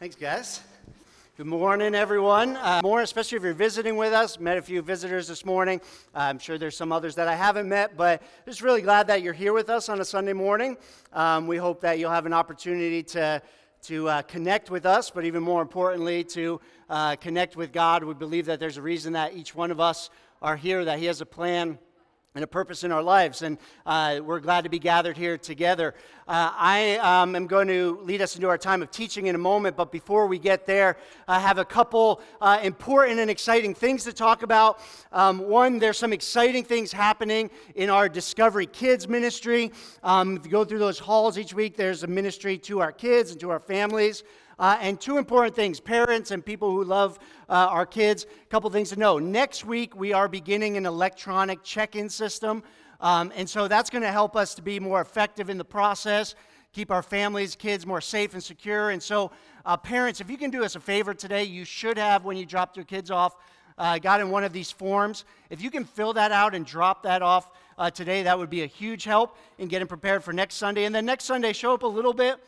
Thanks, guys. Good morning, everyone. Uh, more, especially if you're visiting with us. Met a few visitors this morning. Uh, I'm sure there's some others that I haven't met, but just really glad that you're here with us on a Sunday morning. Um, we hope that you'll have an opportunity to to uh, connect with us, but even more importantly, to uh, connect with God. We believe that there's a reason that each one of us are here, that He has a plan and a purpose in our lives. And uh, we're glad to be gathered here together. Uh, I um, am going to lead us into our time of teaching in a moment, but before we get there, I have a couple uh, important and exciting things to talk about. Um, one, there's some exciting things happening in our Discovery Kids ministry. Um, if you go through those halls each week, there's a ministry to our kids and to our families. Uh, and two important things parents and people who love uh, our kids, a couple things to know. Next week, we are beginning an electronic check in system. Um, and so that's going to help us to be more effective in the process, keep our families, kids more safe and secure. And so, uh, parents, if you can do us a favor today, you should have, when you dropped your kids off, uh, got in one of these forms. If you can fill that out and drop that off uh, today, that would be a huge help in getting prepared for next Sunday. And then next Sunday, show up a little bit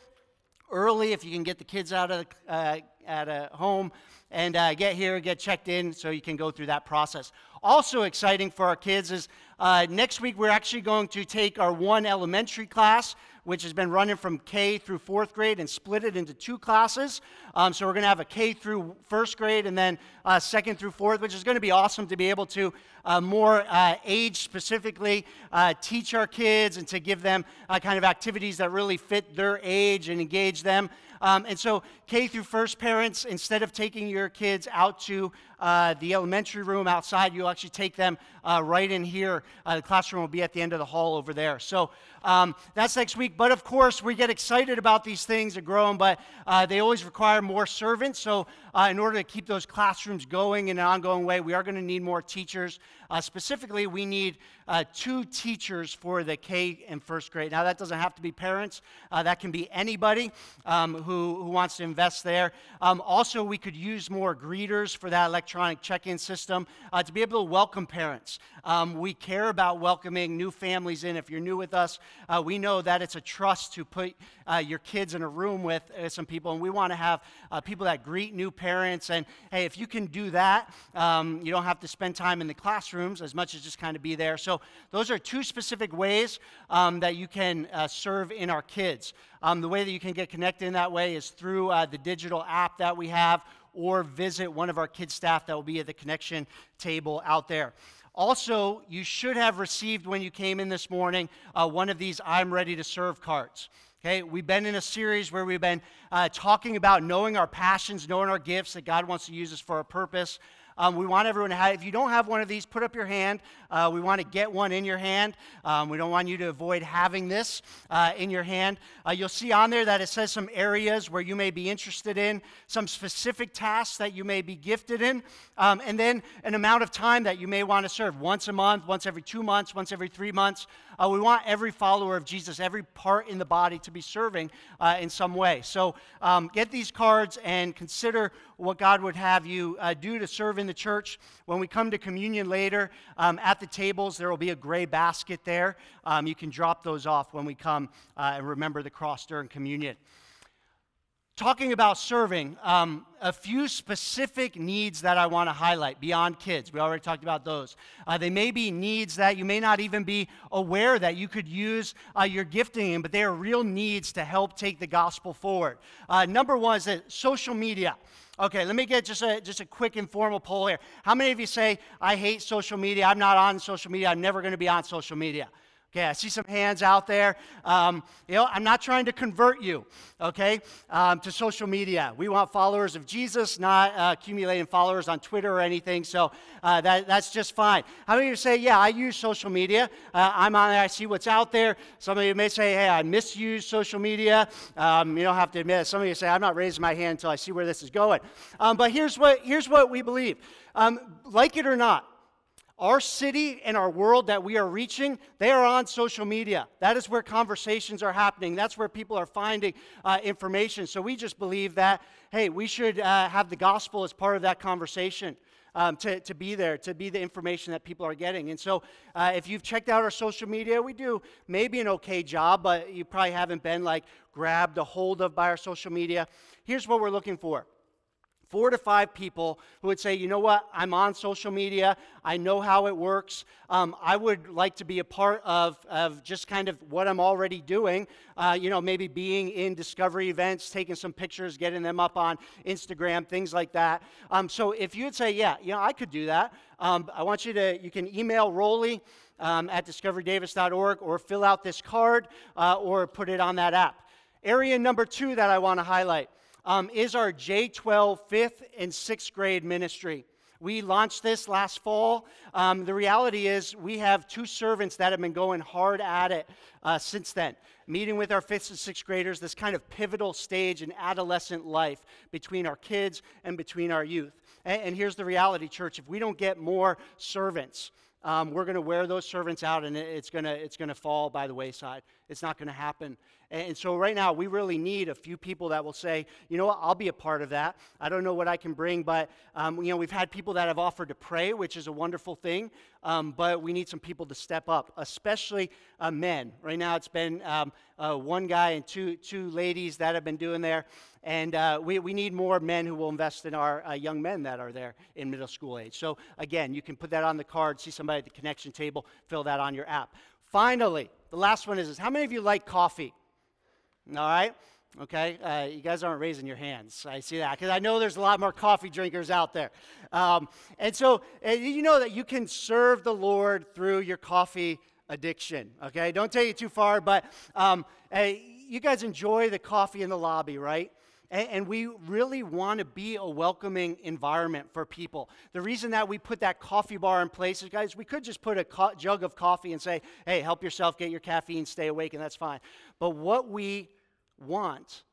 early if you can get the kids out of uh, at home and uh, get here, get checked in so you can go through that process. Also exciting for our kids is uh, next week we're actually going to take our one elementary class which has been running from K through fourth grade and split it into two classes. Um, so we're going to have a K through first grade and then uh, second through fourth, which is going to be awesome to be able to uh, more uh, age specifically uh, teach our kids and to give them uh, kind of activities that really fit their age and engage them. Um, and so, K through first parents, instead of taking your kids out to uh, the elementary room outside, you'll actually take them uh, right in here. Uh, the classroom will be at the end of the hall over there. So um, that's next week. But of course, we get excited about these things and grow them, but uh, they always require more servants. So, uh, in order to keep those classrooms going in an ongoing way, we are going to need more teachers. Uh, specifically, we need uh, two teachers for the K and first grade. Now, that doesn't have to be parents, uh, that can be anybody um, who, who wants to invest there. Um, also, we could use more greeters for that electronic check in system uh, to be able to welcome parents. Um, we care about welcoming new families in. If you're new with us, uh, we know that it's a trust to put uh, your kids in a room with some people, and we want to have people that greet new parents. And hey, if you can do that, um, you don't have to spend time in the classrooms as much as just kind of be there. So, those are two specific ways um, that you can uh, serve in our kids. Um, the way that you can get connected in that way is through the digital app that we have or visit one of our kids staff that will be at the connection table out there. Also, you should have received when you came in this morning uh, one of these I'm ready to serve cards. Okay, we've been in a series where we've been uh, talking about knowing our passions, knowing our gifts that God wants to use us for a purpose. Um, we want everyone to have, if you don't have one of these, put up your hand. Uh, we want to get one in your hand. Um, we don't want you to avoid having this uh, in your hand. Uh, you'll see on there that it says some areas where you may be interested in, some specific tasks that you may be gifted in, um, and then an amount of time that you may want to serve once a month, once every two months, once every three months. Uh, we want every follower of Jesus, every part in the body to be serving uh, in some way. So um, get these cards and consider what God would have you uh, do to serve in the church. When we come to communion later, um, at the tables, there will be a gray basket there. Um, you can drop those off when we come uh, and remember the cross during communion talking about serving, um, a few specific needs that I want to highlight beyond kids. We already talked about those. Uh, they may be needs that you may not even be aware that you could use uh, your gifting in, but they are real needs to help take the gospel forward. Uh, number one is that social media. Okay, let me get just a, just a quick informal poll here. How many of you say, I hate social media, I'm not on social media, I'm never going to be on social media? Okay, I see some hands out there. Um, you know, I'm not trying to convert you, okay, um, to social media. We want followers of Jesus, not uh, accumulating followers on Twitter or anything. So uh, that, that's just fine. How many of you say, yeah, I use social media. Uh, I'm on. I see what's out there. Some of you may say, hey, I misuse social media. Um, you don't have to admit it. Some of you say, I'm not raising my hand until I see where this is going. Um, but here's what, here's what we believe. Um, like it or not, our city and our world that we are reaching, they are on social media. That is where conversations are happening. That's where people are finding uh, information. So we just believe that, hey, we should uh, have the gospel as part of that conversation. um, to, to be there, to be the information that people are getting. And so, uh, if you've checked out our social media, we do maybe an okay job, but you probably haven't been like grabbed a hold of by our social media. Here's what we're looking for four to five people who would say, you know what, I'm on social media, I know how it works, um, I would like to be a part of, of just kind of what I'm already doing, uh, you know, maybe being in discovery events, taking some pictures, getting them up on Instagram, things like that. Um, so if you would say, yeah, you know, I could do that, um, I want you to, you can email Rolly. Um, at discoverydavis.org or fill out this card uh, or put it on that app. Area number two that I want to highlight um, is our J12 fifth and sixth grade ministry. We launched this last fall. Um, the reality is, we have two servants that have been going hard at it uh, since then, meeting with our fifth and sixth graders, this kind of pivotal stage in adolescent life between our kids and between our youth. And, and here's the reality, church if we don't get more servants, um, we're going to wear those servants out and it's going to it's going to fall by the wayside it's not going to happen and so right now we really need a few people that will say you know what i'll be a part of that i don't know what i can bring but um, you know we've had people that have offered to pray which is a wonderful thing um, but we need some people to step up especially uh, men right now it's been um, uh, one guy and two two ladies that have been doing there and uh, we, we need more men who will invest in our uh, young men that are there in middle school age. So, again, you can put that on the card, see somebody at the connection table, fill that on your app. Finally, the last one is this How many of you like coffee? All right? Okay, uh, you guys aren't raising your hands. I see that because I know there's a lot more coffee drinkers out there. Um, and so uh, you know that you can serve the Lord through your coffee addiction. Okay, don't take it too far, but um, uh, you guys enjoy the coffee in the lobby, right? And, and we really want to be a welcoming environment for people. The reason that we put that coffee bar in place is, guys, we could just put a co- jug of coffee and say, hey, help yourself, get your caffeine, stay awake, and that's fine. But what we want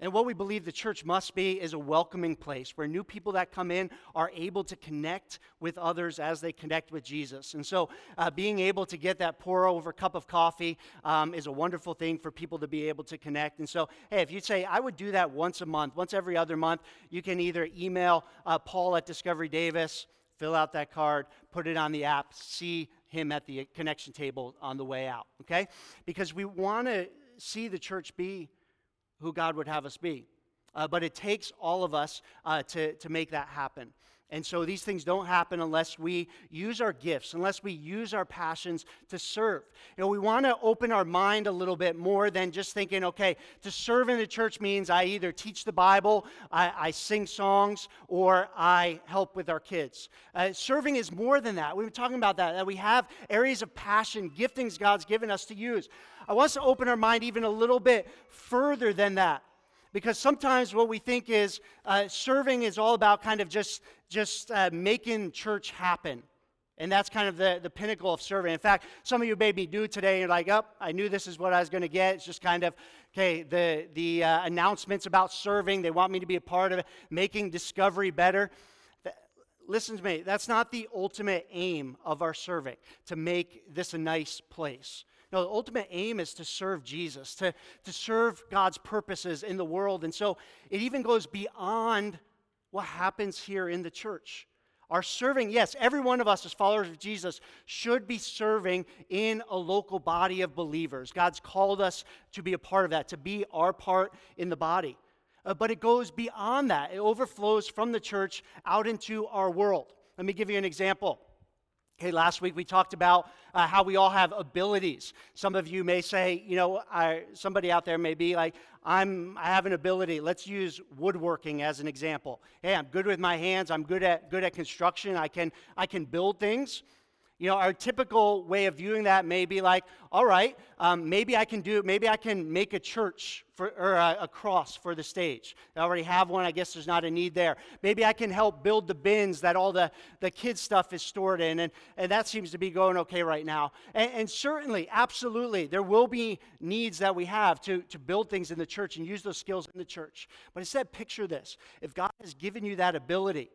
and what we believe the church must be is a welcoming place where new people that come in are able to connect with others as they connect with Jesus. And so, uh, being able to get that pour over cup of coffee um, is a wonderful thing for people to be able to connect. And so, hey, if you say, I would do that once a month, once every other month, you can either email uh, Paul at Discovery Davis, fill out that card, put it on the app, see him at the connection table on the way out, okay? Because we want to see the church be who God would have us be. Uh, but it takes all of us uh, to, to make that happen. And so these things don't happen unless we use our gifts, unless we use our passions to serve. You know, we want to open our mind a little bit more than just thinking, okay, to serve in the church means I either teach the Bible, I, I sing songs, or I help with our kids. Uh, serving is more than that. We were talking about that, that we have areas of passion, giftings God's given us to use. I want us to open our mind even a little bit further than that because sometimes what we think is uh, serving is all about kind of just just uh, making church happen. And that's kind of the, the pinnacle of serving. In fact some of you made me do today you're like oh i knew this is what i was going to get. It's just kind of okay the, the uh, announcements about serving they want me to be a part of it making discovery better. Listen to me that's not the ultimate aim of our serving to make this a nice place no, the ultimate aim is to serve Jesus, to, to serve God's purposes in the world. And so it even goes beyond what happens here in the church. Our serving, yes, every one of us as followers of Jesus should be serving in a local body of believers. God's called us to be a part of that, to be our part in the body. Uh, but it goes beyond that, it overflows from the church out into our world. Let me give you an example. Okay, last week we talked about uh, how we all have abilities. Some of you may say, you know, I, somebody out there may be like, I'm, I have an ability. Let's use woodworking as an example. Hey, I'm good with my hands. I'm good at good at construction. I can I can build things. You know, our typical way of viewing that may be like, all right, um, maybe I can do, maybe I can make a church for, or a, a, cross for the stage. I already have one. I guess there's not a need there. Maybe I can help build the bins that all the, the kids' stuff is stored in. And, and that seems to be going okay right now. And, and certainly, absolutely, there will be needs that we have to, to build things in the church and use those skills in the church. But instead, picture this if God has given you that ability,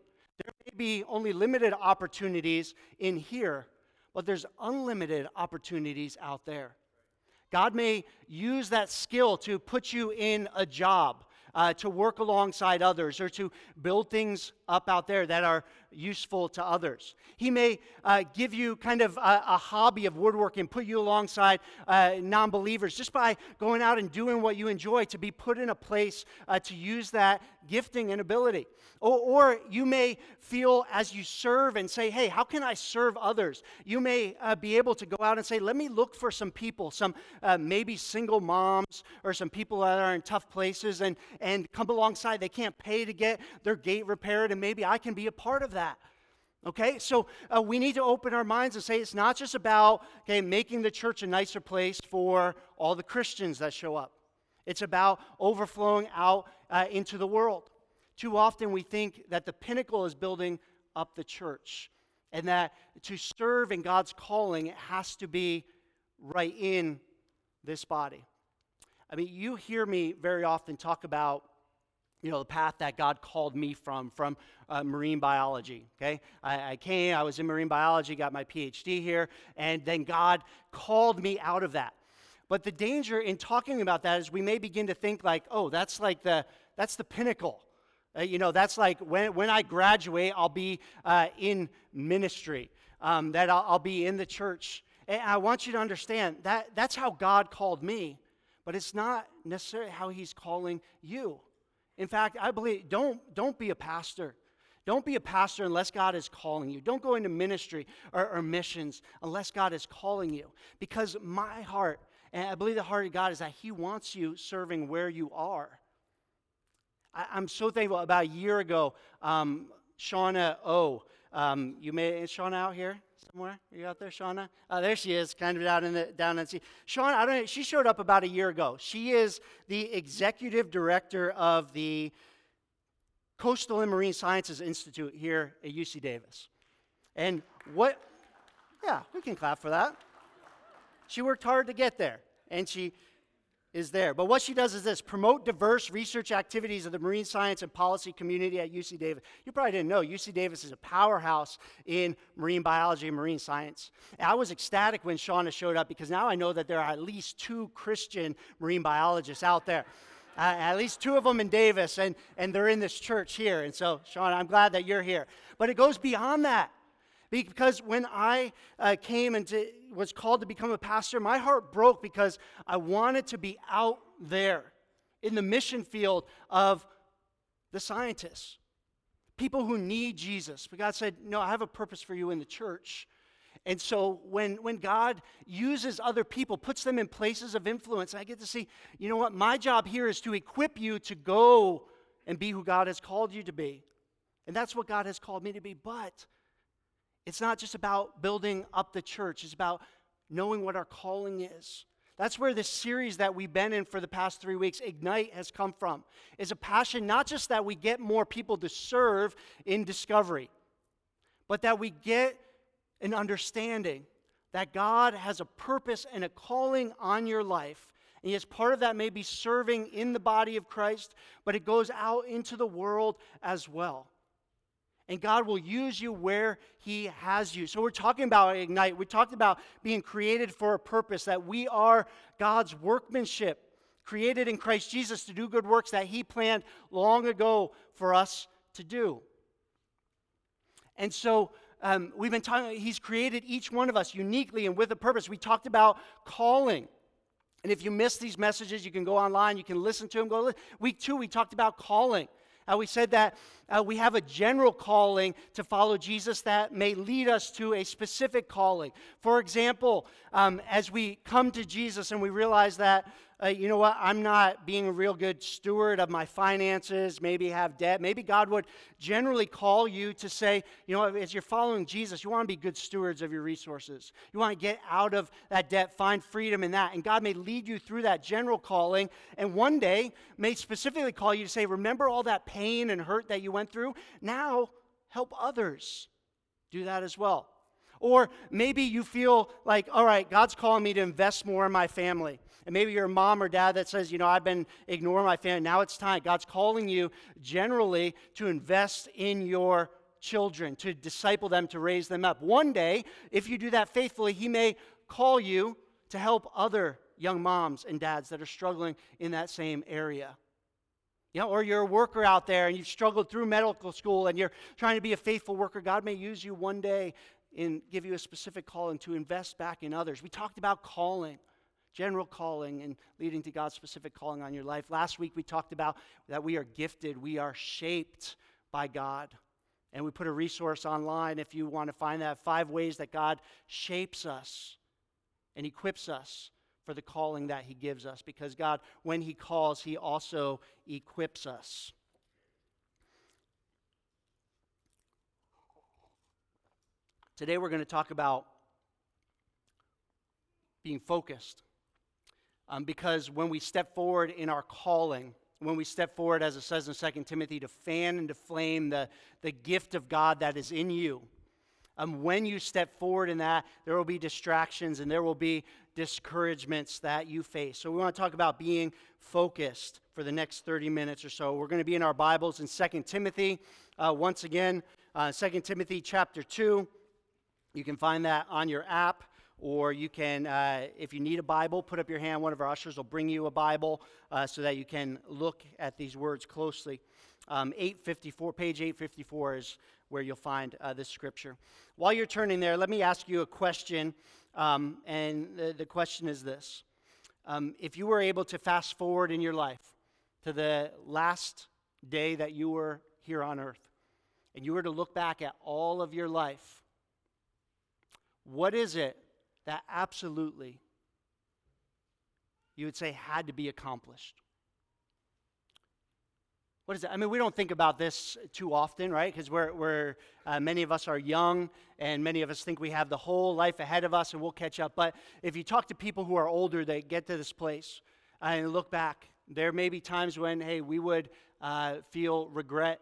there may be only limited opportunities in here but there's unlimited opportunities out there. God may use that skill to put you in a job, uh, to work alongside others, or to build things up out there that are useful to others. He may uh, give you kind of a, a, hobby of woodworking, put you alongside uh, non believers just by going out and doing what you enjoy to be put in a place uh, to use that gifting and ability. Or, or, you may feel as you serve and say, hey, how can I serve others? You may uh, be able to go out and say, let me look for some people, some uh, maybe single moms or some people that are in tough places and, and come alongside. They can't pay to get their gate repaired, and maybe I can be a part of that. Okay, so uh, we need to open our minds and say it's not just about okay, making the church a nicer place for all the Christians that show up. It's about overflowing out uh, into the world. Too often we think that the pinnacle is building up the church and that to serve in God's calling, it has to be right in this body. I mean, you hear me very often talk about you know, the path that God called me from, from uh, marine biology. Okay, I, I, came, I was in marine biology, got my PhD here, and then God called me out of that. But the danger in talking about that is we may begin to think like, oh, that's like the that's the pinnacle. Uh, you know, that's like when, when I graduate, I'll be uh, in ministry, um, that I'll, I'll, be in the church. And I want you to understand that that's how God called me, but it's not necessarily how He's calling you. In fact, I believe don't, don't be a pastor. Don't be a pastor unless God is calling you. Don't go into ministry or, or missions unless God is calling you. Because my heart, and I believe the heart of God, is that He wants you serving where you are. I, am so thankful. About a year ago, um, Shauna O, um, you may, is Shauna out here somewhere? Are you out there, Shauna? Uh, there she is, kind of down in the down in the sea. Shauna, I don't know, she showed up about a year ago. She is the executive director of the Coastal and Marine Sciences Institute here at UC Davis. And what, yeah, we can clap for that. She worked hard to get there, and she is there. But what she does is this promote diverse research activities of the marine science and policy community at UC Davis. You probably didn't know UC Davis is a powerhouse in marine biology and marine science. And I was ecstatic when Shauna showed up because now I know that there are at least two Christian marine biologists out there. Uh, at least two of them in Davis, and, and they're in this church here. And so, Shauna, I'm glad that you're here. But it goes beyond that. Because when I uh, came and was called to become a pastor, my heart broke because I wanted to be out there in the mission field of the scientists, people who need Jesus. But God said, No, I have a purpose for you in the church. And so when, when God uses other people, puts them in places of influence, I get to see, you know what, my job here is to equip you to go and be who God has called you to be. And that's what God has called me to be. But it's not just about building up the church, it's about knowing what our calling is. That's where this series that we've been in for the past three weeks, Ignite, has come from. Is a passion not just that we get more people to serve in discovery, but that we get an understanding that God has a purpose and a calling on your life. And yes, part of that may be serving in the body of Christ, but it goes out into the world as well and God will use you where He has you. So, we're talking about Ignite. We talked about being created for a purpose, that we are God's workmanship, created in Christ Jesus to do good works that He planned long ago for us to do. And so, um, we've been talking, He's created each one of us uniquely and with a purpose. We talked about calling. And if you missed these messages, you can go online, you can listen to them. Go week two, we talked about calling. Uh, we said that uh, we have a general calling to follow Jesus that may lead us to a specific calling. For example, um, as we come to Jesus and we realize that uh, you know what, I'm not being a real good steward of my finances, maybe have debt. Maybe God would generally call you to say, you know, as you're following Jesus, you want to be good stewards of your resources. You want to get out of that debt, find freedom in that. And God may lead you through that general calling, and one day may specifically call you to say, remember all that pain and hurt that you went through? Now help others do that as well. Or maybe you feel like, all right, God's calling me to invest more in my family. And maybe you're a mom or dad that says, you know, I've been ignoring my family. Now it's time. God's calling you generally to invest in your children, to disciple them, to raise them up. One day, if you do that faithfully, He may call you to help other young moms and dads that are struggling in that same area. You know, or you're a worker out there and you've struggled through medical school and you're trying to be a faithful worker. God may use you one day and give you a specific calling to invest back in others. We talked about calling, general calling, and leading to God's specific calling on your life. Last week we talked about that we are gifted, we are shaped by God. And we put a resource online if you want to find that five ways that God shapes us and equips us for the calling that He gives us. Because God, when He calls, He also equips us. Today we're going to talk about being focused. Um, because when we step forward in our calling, when we step forward, as it says in 2 Timothy, to fan and to flame the, the gift of God that is in you, um, when you step forward in that, there will be distractions and there will be discouragements that you face. So, we want to talk about being focused for the next 30 minutes or so. We're going to be in our Bibles in 2 Timothy. Uh, once again, uh, 2 Timothy chapter 2. You can find that on your app, or you can, uh, if you need a Bible, put up your hand. One of our ushers will bring you a Bible uh, so that you can look at these words closely. Um, 854, page 854 is where you'll find uh, this scripture. While you're turning there, let me ask you a question, um, and the, the, question is this. Um, if you were able to fast forward in your life to the last day that you were here on earth, and you were to look back at all of your life, what is it that absolutely you would say had to be accomplished? what is it? I mean, we don't think about this too often, right? Because we're, we're uh, many of us are young, and many of us think we have the whole life ahead of us, and we'll catch up. But if you talk to people who are older, they get to this place uh, and look back. There may be times when, hey, we would uh, feel regret,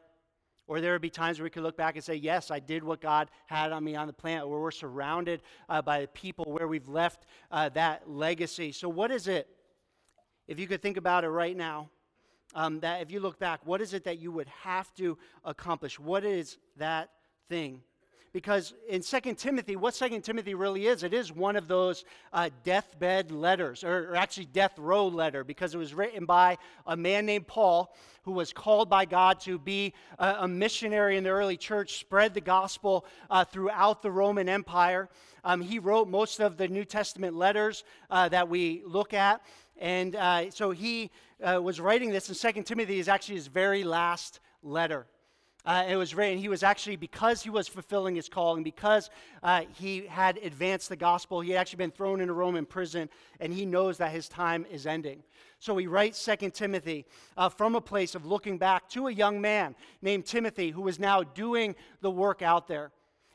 or there would be times where we could look back and say, yes, I did what God had on me on the planet, where we're surrounded uh, by people, where we've left uh, that legacy. So, what is it? If you could think about it right now, um, that if you look back, what is it that you would have to accomplish? What is that thing? Because in 2 Timothy, what 2 Timothy really is, it is one of those uh, deathbed letters, or, or, actually death row letter, because it was written by a man named Paul, who was called by God to be a, a missionary in the early church, spread the gospel uh, throughout the Roman Empire. Um, he wrote most of the New Testament letters uh, that we look at. And uh, so he uh, was writing this, and 2 Timothy is actually his very last letter. Uh, it was written, he was actually, because he was fulfilling his calling, because uh, he had advanced the gospel, he had actually been thrown into Roman prison, and he knows that his time is ending. So he writes 2 Timothy uh, from a place of looking back to a young man named Timothy who was now doing the work out there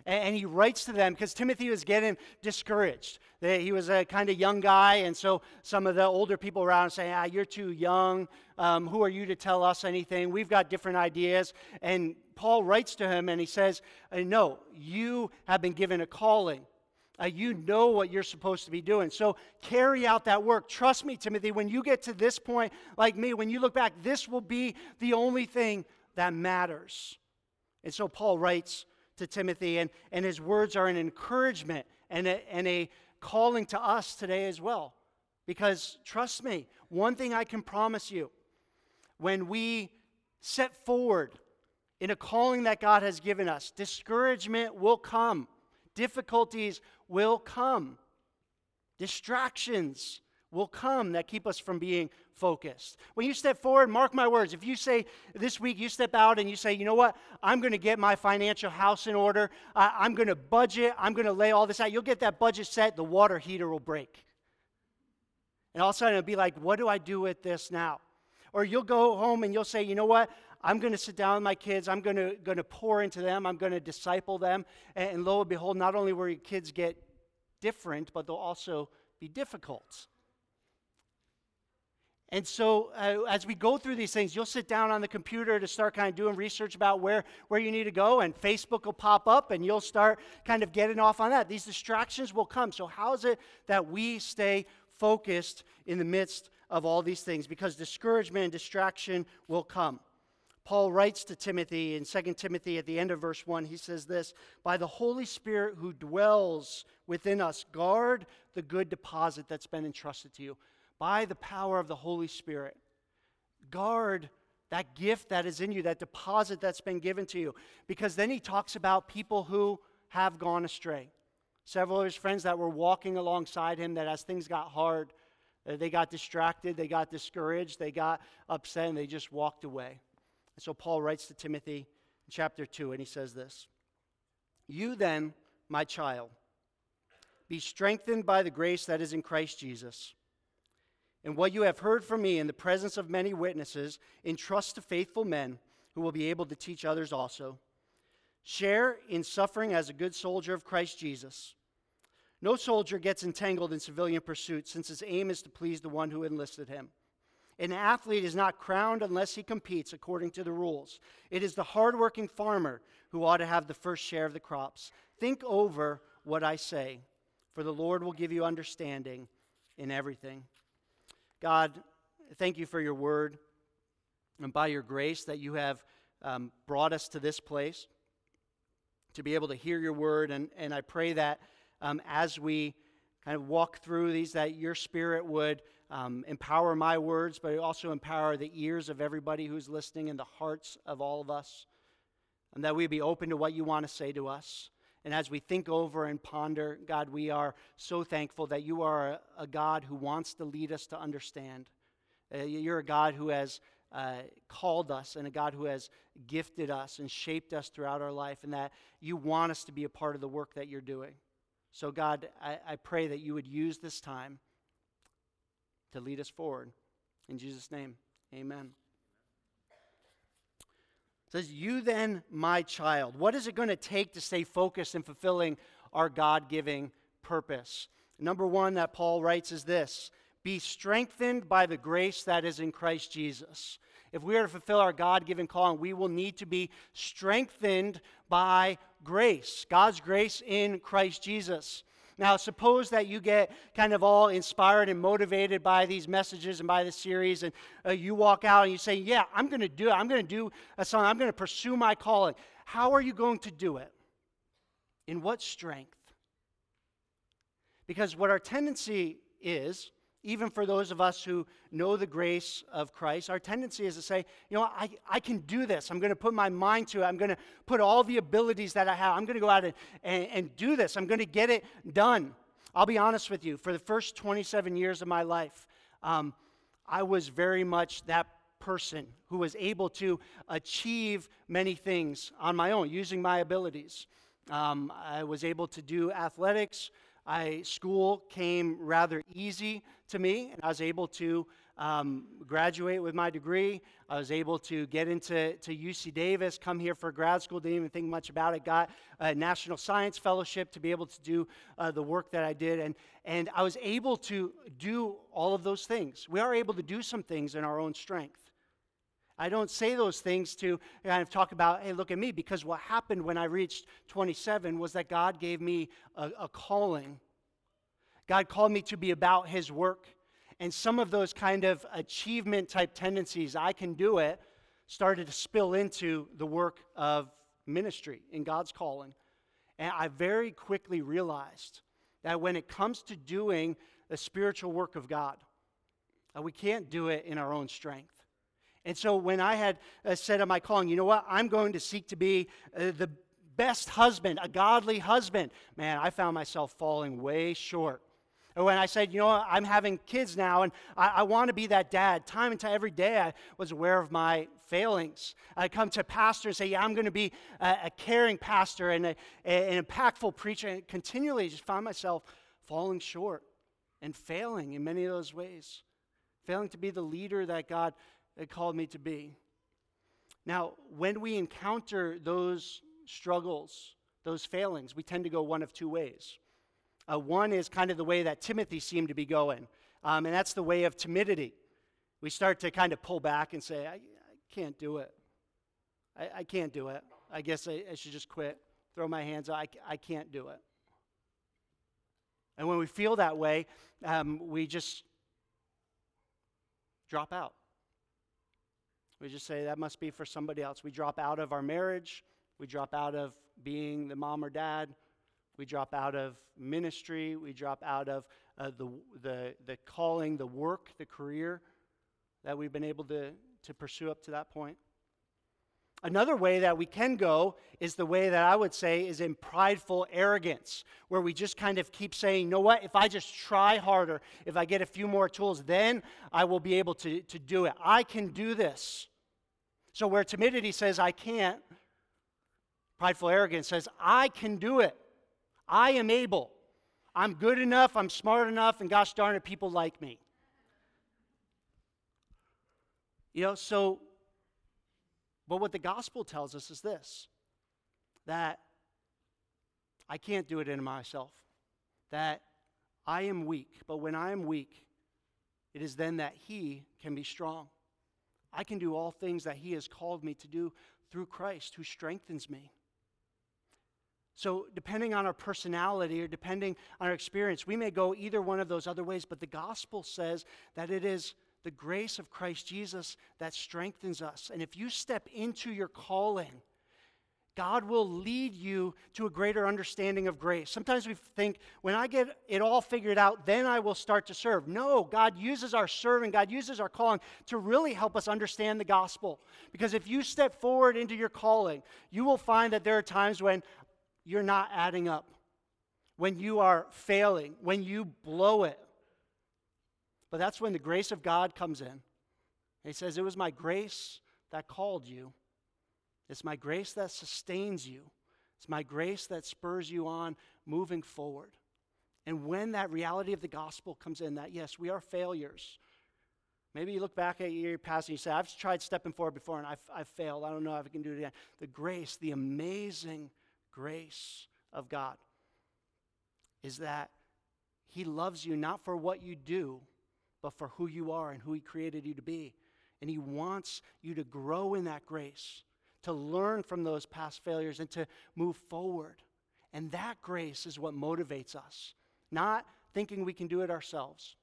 and, he writes to them because Timothy was getting discouraged. He was a kind of young guy, and so some of the older people around say, ah, you're too young. Um, who are you to tell us anything? We've got different ideas. And Paul writes to him and he says, uh, No, you have been given a calling. Uh, you know what you're supposed to be doing. So carry out that work. Trust me, Timothy, when you get to this point, like me, when you look back, this will be the only thing that matters. And so Paul writes to Timothy, and, and his words are an encouragement and a, and a calling to us today as well. Because trust me, one thing I can promise you when we set forward in a calling that God has given us, discouragement will come, difficulties will come, distractions will come that keep us from being focused. When you step forward, mark my words. If you say this week, you step out and you say, you know what, I'm going to get my financial house in order, I, am going to budget, I'm going to lay all this out, you'll get that budget set, the water heater will break. And all of a sudden it'll be like, what do I do with this now? Or you'll go home and you'll say, you know what, I'm going to sit down with my kids. I'm going to, going to pour into them. I'm going to disciple them. And, and lo and behold, not only will your kids get different, but they'll also be difficult. And so, uh, as we go through these things, you'll sit down on the computer to start kind of doing research about where, where you need to go, and Facebook will pop up, and you'll start kind of getting off on that. These distractions will come. So, how is it that we stay focused in the midst of all these things? Because discouragement and distraction will come. Paul writes to Timothy in 2 Timothy at the end of verse 1, he says this By the Holy Spirit who dwells within us, guard the good deposit that's been entrusted to you by the power of the Holy Spirit. Guard that gift that is in you, that deposit that's been given to you. Because then he talks about people who have gone astray. Several of his friends that were walking alongside him, that as things got hard, uh, they got distracted, they got discouraged, they got upset, and they just walked away. And so Paul writes to Timothy in chapter 2, and he says this You then, my child, be strengthened by the grace that is in Christ Jesus. And what you have heard from me in the presence of many witnesses, entrust to faithful men who will be able to teach others also. Share in suffering as a good soldier of Christ Jesus. No soldier gets entangled in civilian pursuits, since his aim is to please the one who enlisted him. An athlete is not crowned unless he competes according to the rules. It is the hardworking farmer who ought to have the first share of the crops. Think over what I say, for the Lord will give you understanding in everything. God, thank you for your word and by your grace that you have um, brought us to this place to be able to hear your word. And, and I pray that um, as we kind of walk through these, that your spirit would um, empower my words, but also empower the ears of everybody who's listening and the hearts of all of us. And that we be open to what you want to say to us. And as we think over and ponder, God, we are so thankful that you are a, God who wants to lead us to understand. Uh, you're a God who has uh, called us and a God who has gifted us and shaped us throughout our life, and that you want us to be a part of the work that you're doing. So, God, I, I pray that you would use this time to lead us forward. In Jesus' name, amen. Says, You then, my child. What is it going to take to stay focused in fulfilling our God giving purpose? Number one that Paul writes is this Be strengthened by the grace that is in Christ Jesus. If we are to fulfill our God given calling, we will need to be strengthened by grace, God's grace in Christ Jesus. Now, suppose that you get kind of all inspired and motivated by these messages and by the series, and uh, you walk out and you say, Yeah, I'm going to do it. I'm going to do a song. I'm going to pursue my calling. How are you going to do it? In what strength? Because what our tendency is, even for those of us who know the grace of Christ, our tendency is to say, you know, I, I can do this. I'm going to put my mind to it. I'm going to put all the abilities that I have. I'm going to go out and, and, and do this. I'm going to get it done. I'll be honest with you. For the first 27 years of my life, um, I was very much that person who was able to achieve many things on my own using my abilities. Um, I was able to do athletics. I, school came rather easy to me, and I was able to um, graduate with my degree. I was able to get into to UC Davis, come here for grad school, didn't even think much about it. Got a National Science Fellowship to be able to do uh, the work that I did. And, and I was able to do all of those things. We are able to do some things in our own strength. I don't say those things to kind of talk about, hey, look at me, because what happened when I reached 27 was that God gave me a, a calling. God called me to be about His work. And some of those kind of achievement type tendencies, I can do it, started to spill into the work of ministry in God's calling. And I very quickly realized that when it comes to doing the spiritual work of God, uh, we can't do it in our own strength. And so when I had uh, said of my calling, you know what, I'm going to seek to be uh, the best husband, a godly husband, man, I found myself falling way short. And when I said, you know what, I'm having kids now and I, I want to be that dad, time and time, every day I was aware of my failings. I come to pastor and say, yeah, I'm going to be a, a caring pastor and a, a, an impactful preacher, and continually just found myself falling short and failing in many of those ways, failing to be the leader that God it called me to be. Now, when we encounter those struggles, those failings, we tend to go one of two ways. Uh, one is kind of the way that Timothy seemed to be going, um, and that's the way of timidity. We start to kind of pull back and say, I, I can't do it. I, I, can't do it. I guess I, I, should just quit, throw my hands up. I, can't do it. And when we feel that way, um, we just drop out. We just say that must be for somebody else. We drop out of our marriage. We drop out of being the mom or dad. We drop out of ministry. We drop out of uh, the, the, the calling, the work, the career that we've been able to, to pursue up to that point. Another way that we can go is the way that I would say is in prideful arrogance, where we just kind of keep saying, you know what, if I just try harder, if I get a few more tools, then I will be able to, to do it. I can do this. So, where timidity says, I can't, prideful arrogance says, I can do it. I am able. I'm good enough, I'm smart enough, and gosh darn it, people like me. You know, so but what the gospel tells us is this that I can't do it in myself, that I am weak, but when I am weak, it is then that He can be strong. I can do all things that He has called me to do through Christ who strengthens me. So, depending on our personality or depending on our experience, we may go either one of those other ways, but the gospel says that it is the grace of Christ Jesus that strengthens us. And if you step into your calling, God will lead you to a greater understanding of grace. Sometimes we think, when I get it all figured out, then I will start to serve. No, God uses our serving, God uses our calling to really help us understand the gospel. Because if you step forward into your calling, you will find that there are times when you're not adding up, when you are failing, when you blow it. But that's when the grace of God comes in. He says, It was my grace that called you. It's my grace that sustains you. It's my grace that spurs you on moving forward. And when that reality of the gospel comes in, that yes, we are failures. Maybe you look back at your past and you say, I've tried stepping forward before and I've, I've failed. I don't know if I can do it again. The grace, the amazing grace of God is that He loves you not for what you do, but for who you are and who He created you to be. And He wants you to grow in that grace, to learn from those past failures, and to move forward. And that grace is what motivates us, not thinking we can do it ourselves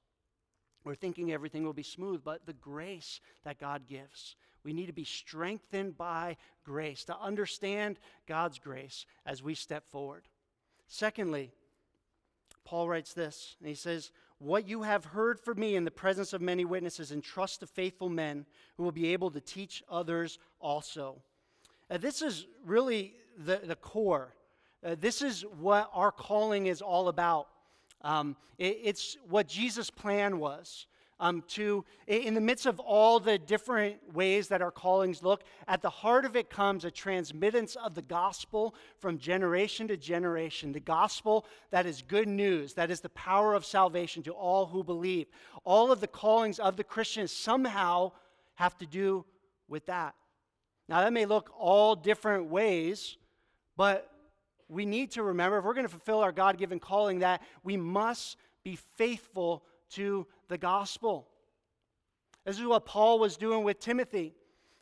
or thinking everything will be smooth, but the grace that God gives. We need to be strengthened by grace, to understand God's grace as we step forward. Secondly, Paul writes this, and he says, what you have heard from me in the presence of many witnesses, entrust to faithful men who will be able to teach others also. Uh, this is really the, the core. Uh, this is what our calling is all about. Um, it, it's what Jesus' plan was um, to, in the midst of all the different ways that our callings look, at the heart of it comes a transmittance of the gospel from generation to generation. The gospel that is good news, that is the power of salvation to all who believe. All of the callings of the Christians somehow have to do with that. Now, that may look all different ways, but we need to remember if we're going to fulfill our God given calling, that we must be faithful to the gospel. This is what Paul was doing with Timothy.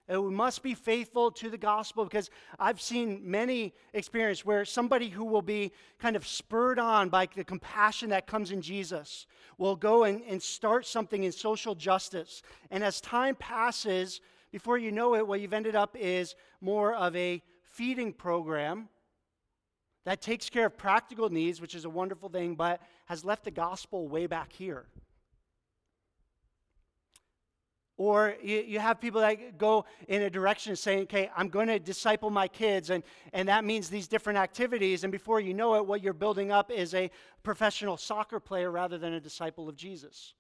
And we must be faithful to the gospel because I've seen many experiences where somebody who will be kind of spurred on by the compassion that comes in Jesus will go and, and start something in social justice. And as time passes, before you know it, what you've ended up is more of a feeding program that takes care of practical needs, which is a wonderful thing, but has left the gospel way back here. Or you, you have people that go in a direction saying, okay, I'm going to disciple my kids, and, and that means these different activities. And before you know it, what you're building up is a professional soccer player rather than a disciple of Jesus.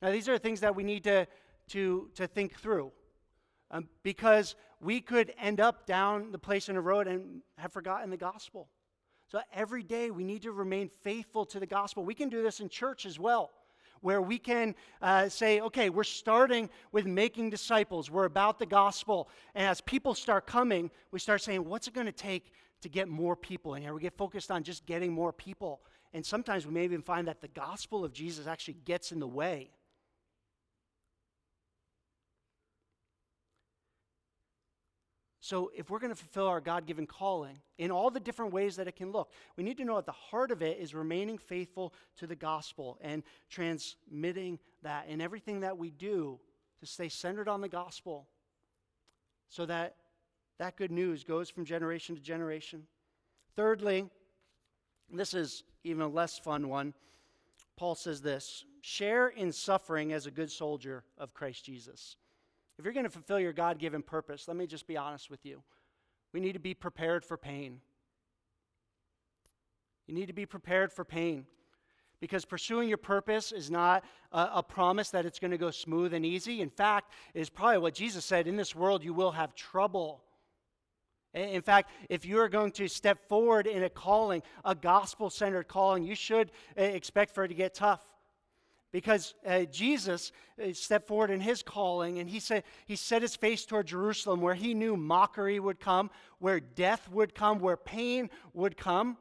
Now, these are things that we need to, to, to think through um, because we could end up down the place in a road and have forgotten the gospel. So every day we need to remain faithful to the gospel. We can do this in church as well, where we can uh, say, okay, we're starting with making disciples. We're about the gospel. And as people start coming, we start saying, what's it going to take to get more people in here? We get focused on just getting more people. And sometimes we may even find that the gospel of Jesus actually gets in the way So, if we're going to fulfill our God given calling in all the different ways that it can look, we need to know at the heart of it is remaining faithful to the gospel and transmitting that in everything that we do to stay centered on the gospel so that that good news goes from generation to generation. Thirdly, this is even a less fun one. Paul says this share in suffering as a good soldier of Christ Jesus. If you're going to fulfill your God given purpose, let me just be honest with you. We need to be prepared for pain. You need to be prepared for pain because pursuing your purpose is not a, a promise that it's going to go smooth and easy. In fact, it is probably what Jesus said in this world you will have trouble. In fact, if you're going to step forward in a calling, a gospel centered calling, you should uh, expect for it to get tough. Because uh, Jesus uh, stepped forward in his calling and he said he set his face toward Jerusalem where he knew mockery would come, where death would come, where pain would come.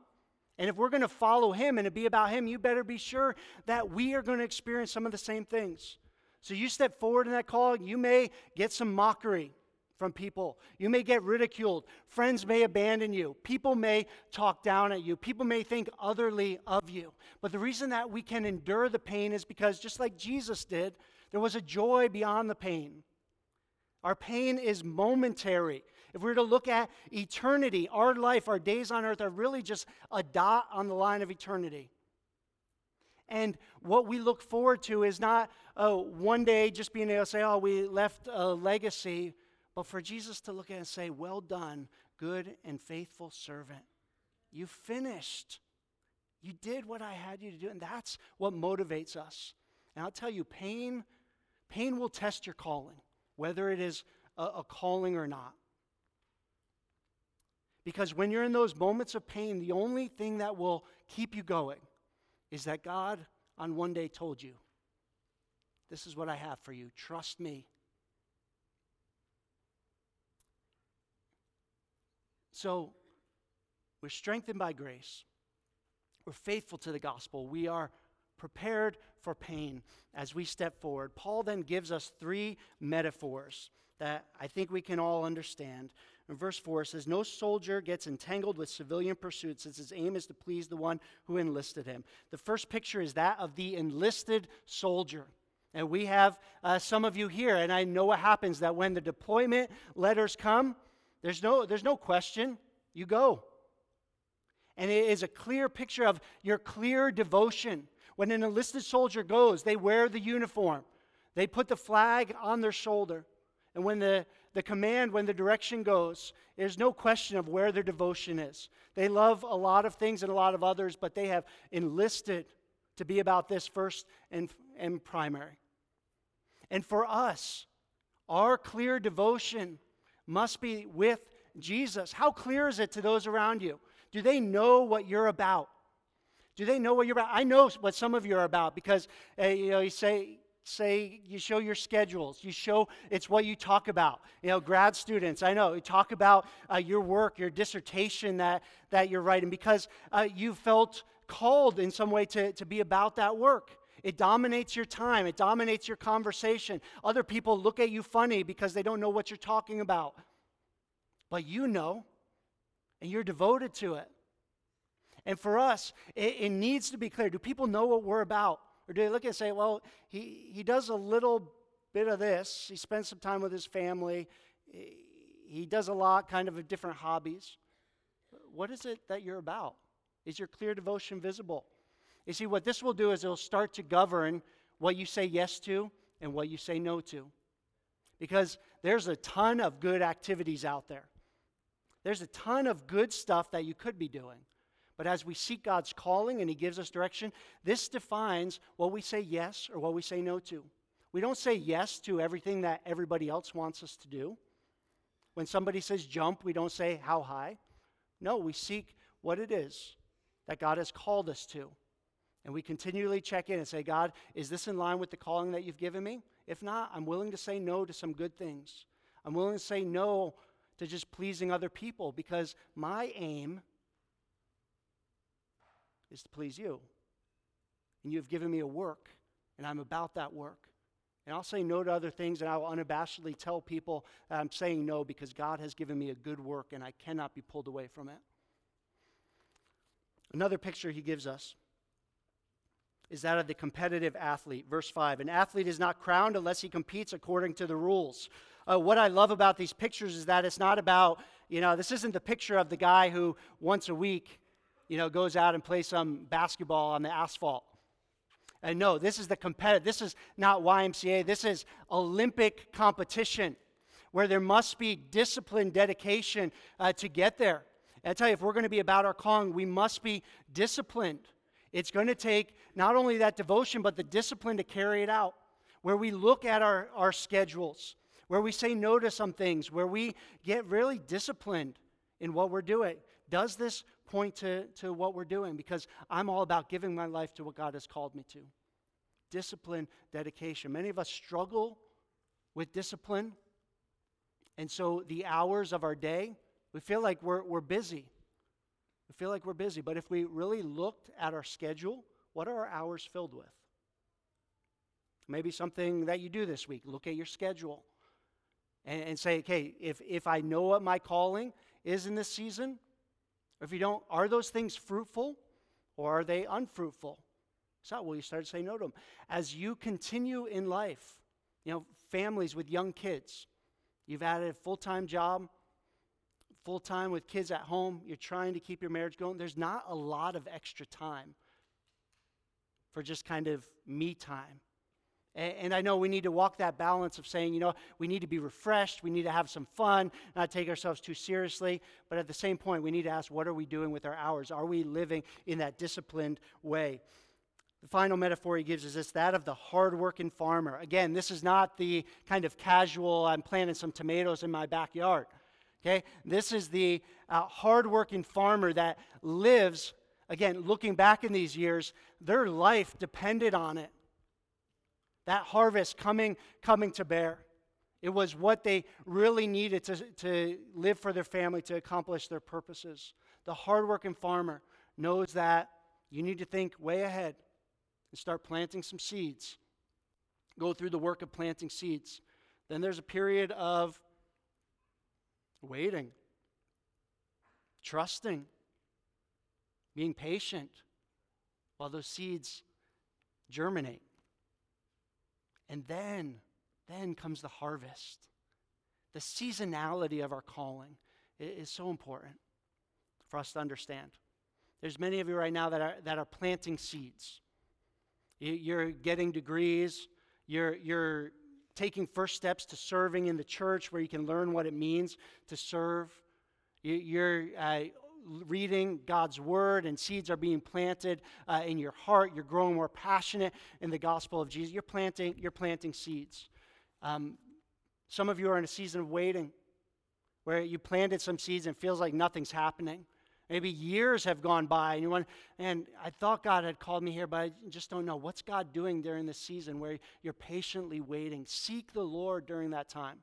And if we're going to follow him and to be about him, you better be sure that we are going to experience some of the same things. So you step forward in that call, you may get some mockery from people. You may get ridiculed. Friends may abandon you. People may talk down at you. People may think otherly of you. But the reason that we can endure the pain is because, just like Jesus did, there was a joy beyond the pain. Our pain is momentary. If we were to look at eternity, our life, our days on earth are really just a dot on the line of eternity. And what we look forward to is not oh, one day just being able to say, oh, we left a legacy, but for Jesus to look at and say, well done, good and faithful servant. You finished. You did what I had you to do. And that's what motivates us. And I'll tell you, pain, pain will test your calling, whether it is a, a calling or not. Because when you're in those moments of pain, the only thing that will keep you going is that God on one day told you, This is what I have for you. Trust me. So, we're strengthened by grace. We're faithful to the gospel. We are prepared for pain as we step forward. Paul then gives us three metaphors that I think we can all understand. In verse 4 says, No soldier gets entangled with civilian pursuits since his aim is to please the one who enlisted him. The first picture is that of the enlisted soldier. And we have uh, some of you here, and I know what happens that when the deployment letters come, there's no, there's no question. You go. And it is a clear picture of your clear devotion. When an enlisted soldier goes, they wear the uniform, they put the flag on their shoulder. And when the, the command, when the direction goes, there's no question of where their devotion is. They love a lot of things and a lot of others, but they have enlisted to be about this first and, and primary. And for us, our clear devotion must be with Jesus. How clear is it to those around you? Do they know what you're about? Do they know what you're about? I know what some of you are about because uh, you know you say say you show your schedules you show it's what you talk about you know grad students i know you talk about uh, your work your dissertation that that you're writing because uh, you felt called in some way to, to be about that work it dominates your time, it dominates your conversation. Other people look at you funny because they don't know what you're talking about. But you know, and you're devoted to it. And for us, it, it needs to be clear. Do people know what we're about? Or do they look and say, well, he, he does a little bit of this, he spends some time with his family, he does a lot kind of different hobbies. What is it that you're about? Is your clear devotion visible? You see, what this will do is it'll start to govern what you say yes to and what you say no to. Because there's a ton of good activities out there. There's a ton of good stuff that you could be doing. But as we seek God's calling and He gives us direction, this defines what we say yes or what we say no to. We don't say yes to everything that everybody else wants us to do. When somebody says jump, we don't say how high. No, we seek what it is that God has called us to. And we continually check in and say, God, is this in line with the calling that you've given me? If not, I'm willing to say no to some good things. I'm willing to say no to just pleasing other people because my aim is to please you. And you have given me a work, and I'm about that work. And I'll say no to other things, and I will unabashedly tell people that I'm saying no because God has given me a good work, and I cannot be pulled away from it. Another picture he gives us is that of the competitive athlete. Verse 5 An athlete is not crowned unless he competes according to the rules. Uh, what I love about these pictures is that it's not about, you know, this isn't the picture of the guy who once a week, you know, goes out and plays some basketball on the asphalt. And no, this is the competitive. This is not YMCA. This is Olympic competition where there must be discipline, dedication uh, to get there. And I tell you, if we're going to be about our calling, we must be disciplined. It's going to take not only that devotion, but the discipline to carry it out, where we look at our, our schedules, where we say no to some things, where we get really disciplined in what we're doing. Does this point to, to what we're doing? Because I'm all about giving my life to what God has called me to. Discipline, dedication. Many of us struggle with discipline. And so the hours of our day, we feel like we're, we're busy. Feel like we're busy. But if we really looked at our schedule, what are our hours filled with? Maybe something that you do this week. Look at your schedule and, and say, okay, if, if I know what my calling is in this season, or if you don't, are those things fruitful or are they unfruitful? So, will you start to say no to them? As you continue in life, you know, families with young kids, you've added a full time job, full time with kids at home, you're trying to keep your marriage going. There's not a lot of extra time for just kind of me time. And I know we need to walk that balance of saying, you know, we need to be refreshed, we need to have some fun, not take ourselves too seriously. But at the same point, we need to ask, what are we doing with our hours? Are we living in that disciplined way? The final metaphor he gives is this that of the hardworking farmer. Again, this is not the kind of casual, I'm planting some tomatoes in my backyard. Okay? This is the uh, hardworking farmer that lives, again, looking back in these years, their life depended on it that harvest coming, coming to bear. It was what they really needed to, to live for their family, to accomplish their purposes. The hardworking farmer knows that you need to think way ahead and start planting some seeds. Go through the work of planting seeds. Then there's a period of waiting, trusting, being patient while those seeds germinate. And then, then comes the harvest. The seasonality of our calling is so important for us to understand. There's many of you right now that are, that are planting seeds. You're getting degrees. You're, you're taking first steps to serving in the church where you can learn what it means to serve. You're uh, reading God's word and seeds are being planted uh, in your heart. You're growing more passionate in the gospel of Jesus. You're planting, you're planting seeds. Um, some of you are in a season of waiting where you planted some seeds and feels like nothing's happening. Maybe years have gone by and you want, and I thought God had called me here, but I just don't know. What's God doing during this season where you're patiently waiting? Seek the Lord during that time.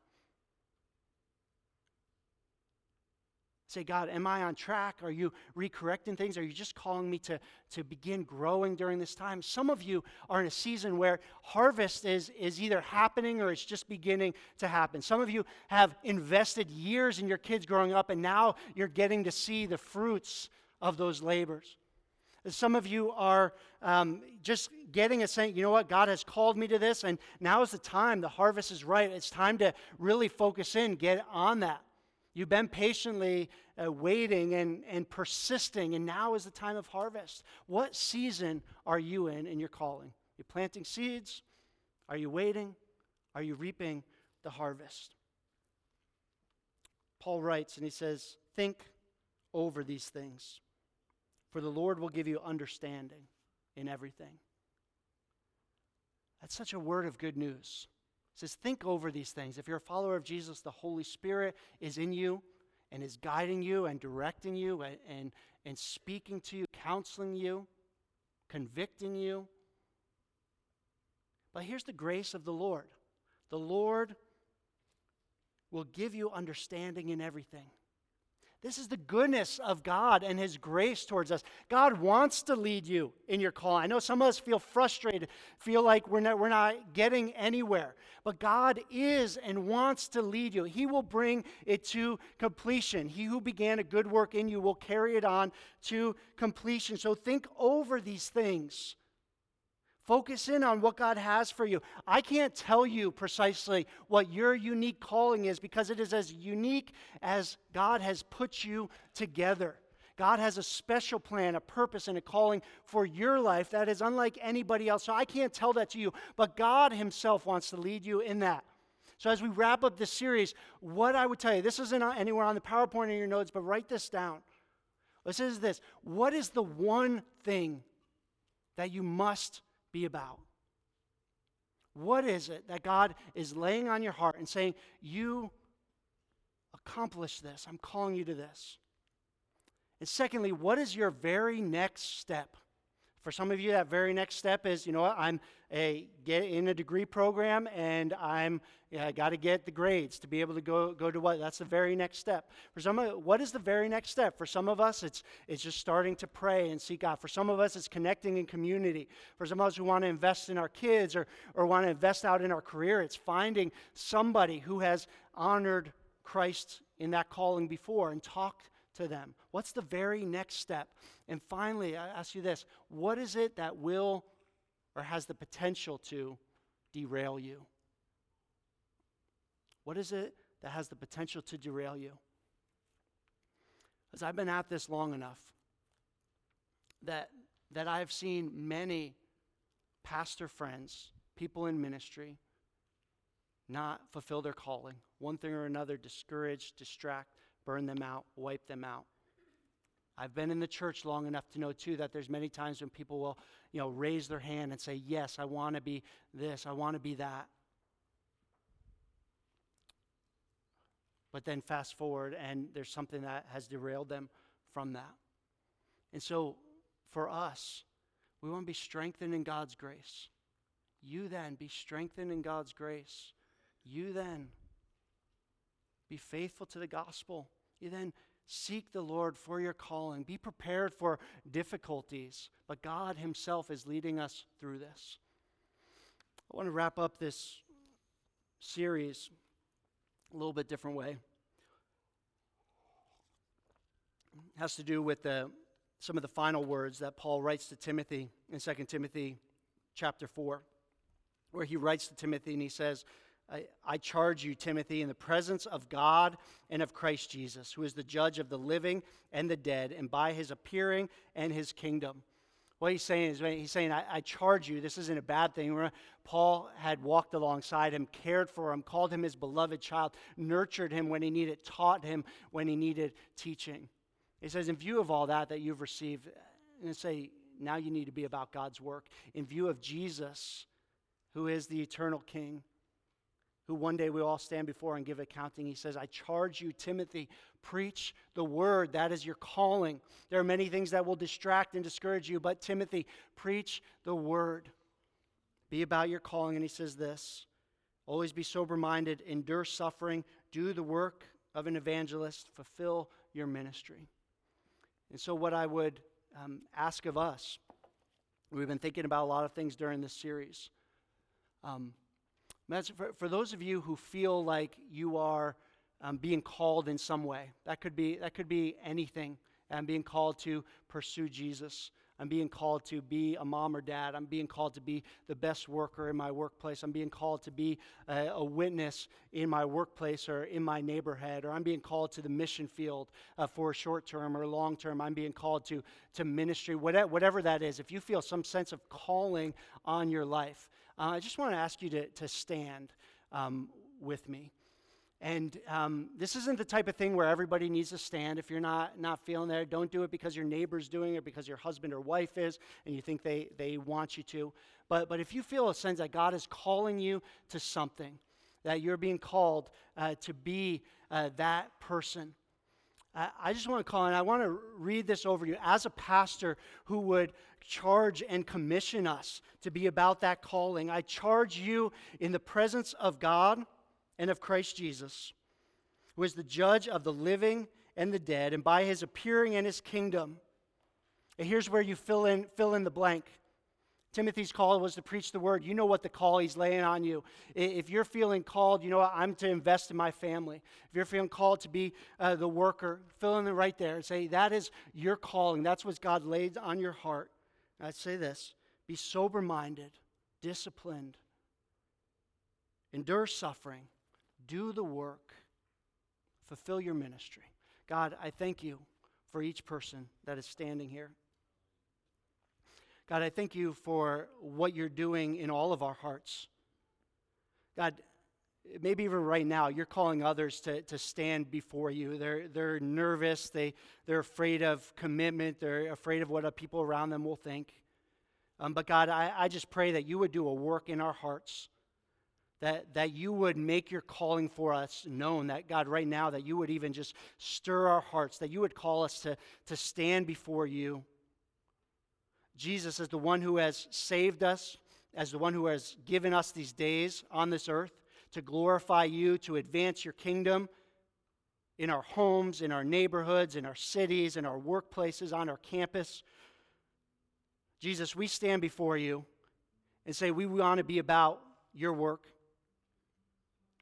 Say, God, am I on track? Are you recorrecting things? Are you just calling me to, to begin growing during this time? Some of you are in a season where harvest is, is either happening or it's just beginning to happen. Some of you have invested years in your kids growing up, and now you're getting to see the fruits of those labors. Some of you are um, just getting a sense, you know what, God has called me to this, and now is the time. The harvest is right. It's time to really focus in, get on that. You've been patiently uh, waiting and, and persisting, and now is the time of harvest. What season are you in in your calling? You planting seeds? Are you waiting? Are you reaping the harvest? Paul writes, and he says, Think over these things, for the Lord will give you understanding in everything. That's such a word of good news says, think over these things. If you're a follower of Jesus, the Holy Spirit is in you and is guiding you and directing you and, and, and speaking to you, counseling you, convicting you. But here's the grace of the Lord the Lord will give you understanding in everything. This is the goodness of God and His grace towards us. God wants to lead you in your call. I know some of us feel frustrated, feel like we're not, we're not getting anywhere. But God is and wants to lead you. He will bring it to completion. He who began a good work in you will carry it on to completion. So think over these things. Focus in on what God has for you. I can't tell you precisely what your unique calling is because it is as unique as God has put you together. God has a special plan, a purpose, and a calling for your life that is unlike anybody else. So I can't tell that to you, but God Himself wants to lead you in that. So as we wrap up this series, what I would tell you, this isn't anywhere on the PowerPoint or your notes, but write this down. This is this. What is the one thing that you must be about? What is it that God is laying on your heart and saying, You accomplish this? I'm calling you to this. And secondly, what is your very next step? For some of you, that very next step is, you know what, I'm a, get in a degree program and I'm, yeah, I got to get the grades to be able to go, go to what? That's the very next step. For some of what is the very next step? For some of us, it's, it's just starting to pray and seek God. For some of us, it's connecting in community. For some of us who want to invest in our kids or, or want to invest out in our career, it's finding somebody who has honored Christ in that calling before and talked to them? What's the very next step? And finally, I ask you this what is it that will or has the potential to derail you? What is it that has the potential to derail you? As I've been at this long enough that, that I've seen many pastor friends, people in ministry, not fulfill their calling. One thing or another, discouraged, distract, burn them out, wipe them out. I've been in the church long enough to know too that there's many times when people will, you know, raise their hand and say, "Yes, I want to be this, I want to be that." But then fast forward and there's something that has derailed them from that. And so for us, we want to be strengthened in God's grace. You then be strengthened in God's grace. You then be faithful to the gospel. You then seek the Lord for your calling. Be prepared for difficulties, but God Himself is leading us through this. I want to wrap up this series a little bit different way. It has to do with the, some of the final words that Paul writes to Timothy in 2 Timothy chapter 4, where he writes to Timothy and he says, I, I, charge you, Timothy, in the presence of God and of Christ Jesus, who is the judge of the living and the dead, and by his appearing and his kingdom. What he's saying is, he's saying, I, I charge you, this isn't a bad thing. Paul had walked alongside him, cared for him, called him his beloved child, nurtured him when he needed, taught him when he needed teaching. He says, in view of all that that you've received, and say, now you need to be about God's work. In view of Jesus, who is the eternal King, who one day we all stand before and give accounting. He says, I charge you, Timothy, preach the word. That is your calling. There are many things that will distract and discourage you, but Timothy, preach the word. Be about your calling. And he says this always be sober minded, endure suffering, do the work of an evangelist, fulfill your ministry. And so, what I would um, ask of us, we've been thinking about a lot of things during this series. Um, for, for those of you who feel like you are um, being called in some way, that could be, that could be anything. I'm being called to pursue Jesus. I'm being called to be a mom or dad. I'm being called to be the best worker in my workplace. I'm being called to be a, a witness in my workplace or in my neighborhood. Or I'm being called to the mission field uh, for short term or long term. I'm being called to, to ministry, whatever, whatever that is. If you feel some sense of calling on your life, uh, I just want to ask you to, to stand um, with me. And um, this isn't the type of thing where everybody needs to stand. If you're not, not feeling there, don't do it because your neighbor's doing it, because your husband or wife is, and you think they, they want you to. But, but if you feel a sense that God is calling you to something, that you're being called uh, to be uh, that person, I just want to call and I want to read this over you as a pastor who would charge and commission us to be about that calling. I charge you in the presence of God and of Christ Jesus, who is the judge of the living and the dead, and by his appearing in his kingdom. And here's where you fill in, fill in the blank. Timothy's call was to preach the word. You know what the call he's laying on you. If you're feeling called, you know what, I'm to invest in my family. If you're feeling called to be uh, the worker, fill in the right there and say, that is your calling. That's what God laid on your heart. And I'd say this be sober minded, disciplined, endure suffering, do the work, fulfill your ministry. God, I thank you for each person that is standing here. God, I thank you for what you're doing in all of our hearts. God, maybe even right now, you're calling others to, to stand before you. They're, they're nervous, they, they're afraid of commitment, they're afraid of what people around them will think. Um, but God, I, I just pray that you would do a work in our hearts, that, that you would make your calling for us known, that God, right now, that you would even just stir our hearts, that you would call us to, to stand before you Jesus as the one who has saved us, as the one who has given us these days on this earth to glorify you, to advance your kingdom in our homes, in our neighborhoods, in our cities, in our workplaces, on our campus. Jesus, we stand before you and say we want to be about your work.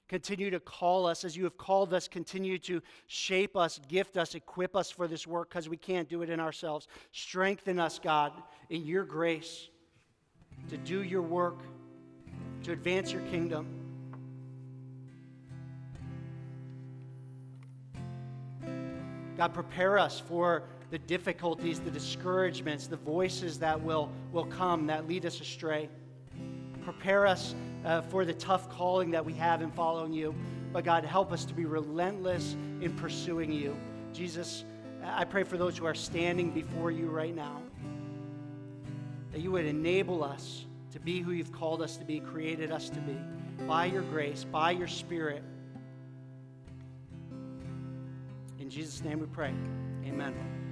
Continue to call us as you have called us. Continue to shape us, gift us, equip us for this work because we can't do it in ourselves. Strengthen us, God, in your grace to do your work, to advance your kingdom. God, prepare us for the difficulties, the discouragements, the voices that will, will come that lead us astray. Prepare us uh, for the tough calling that we have in following you. But God, help us to be relentless in pursuing you. Jesus, I pray for those who are standing before you right now that you would enable us to be who you've called us to be, created us to be, by your grace, by your Spirit. In Jesus' name we pray. Amen.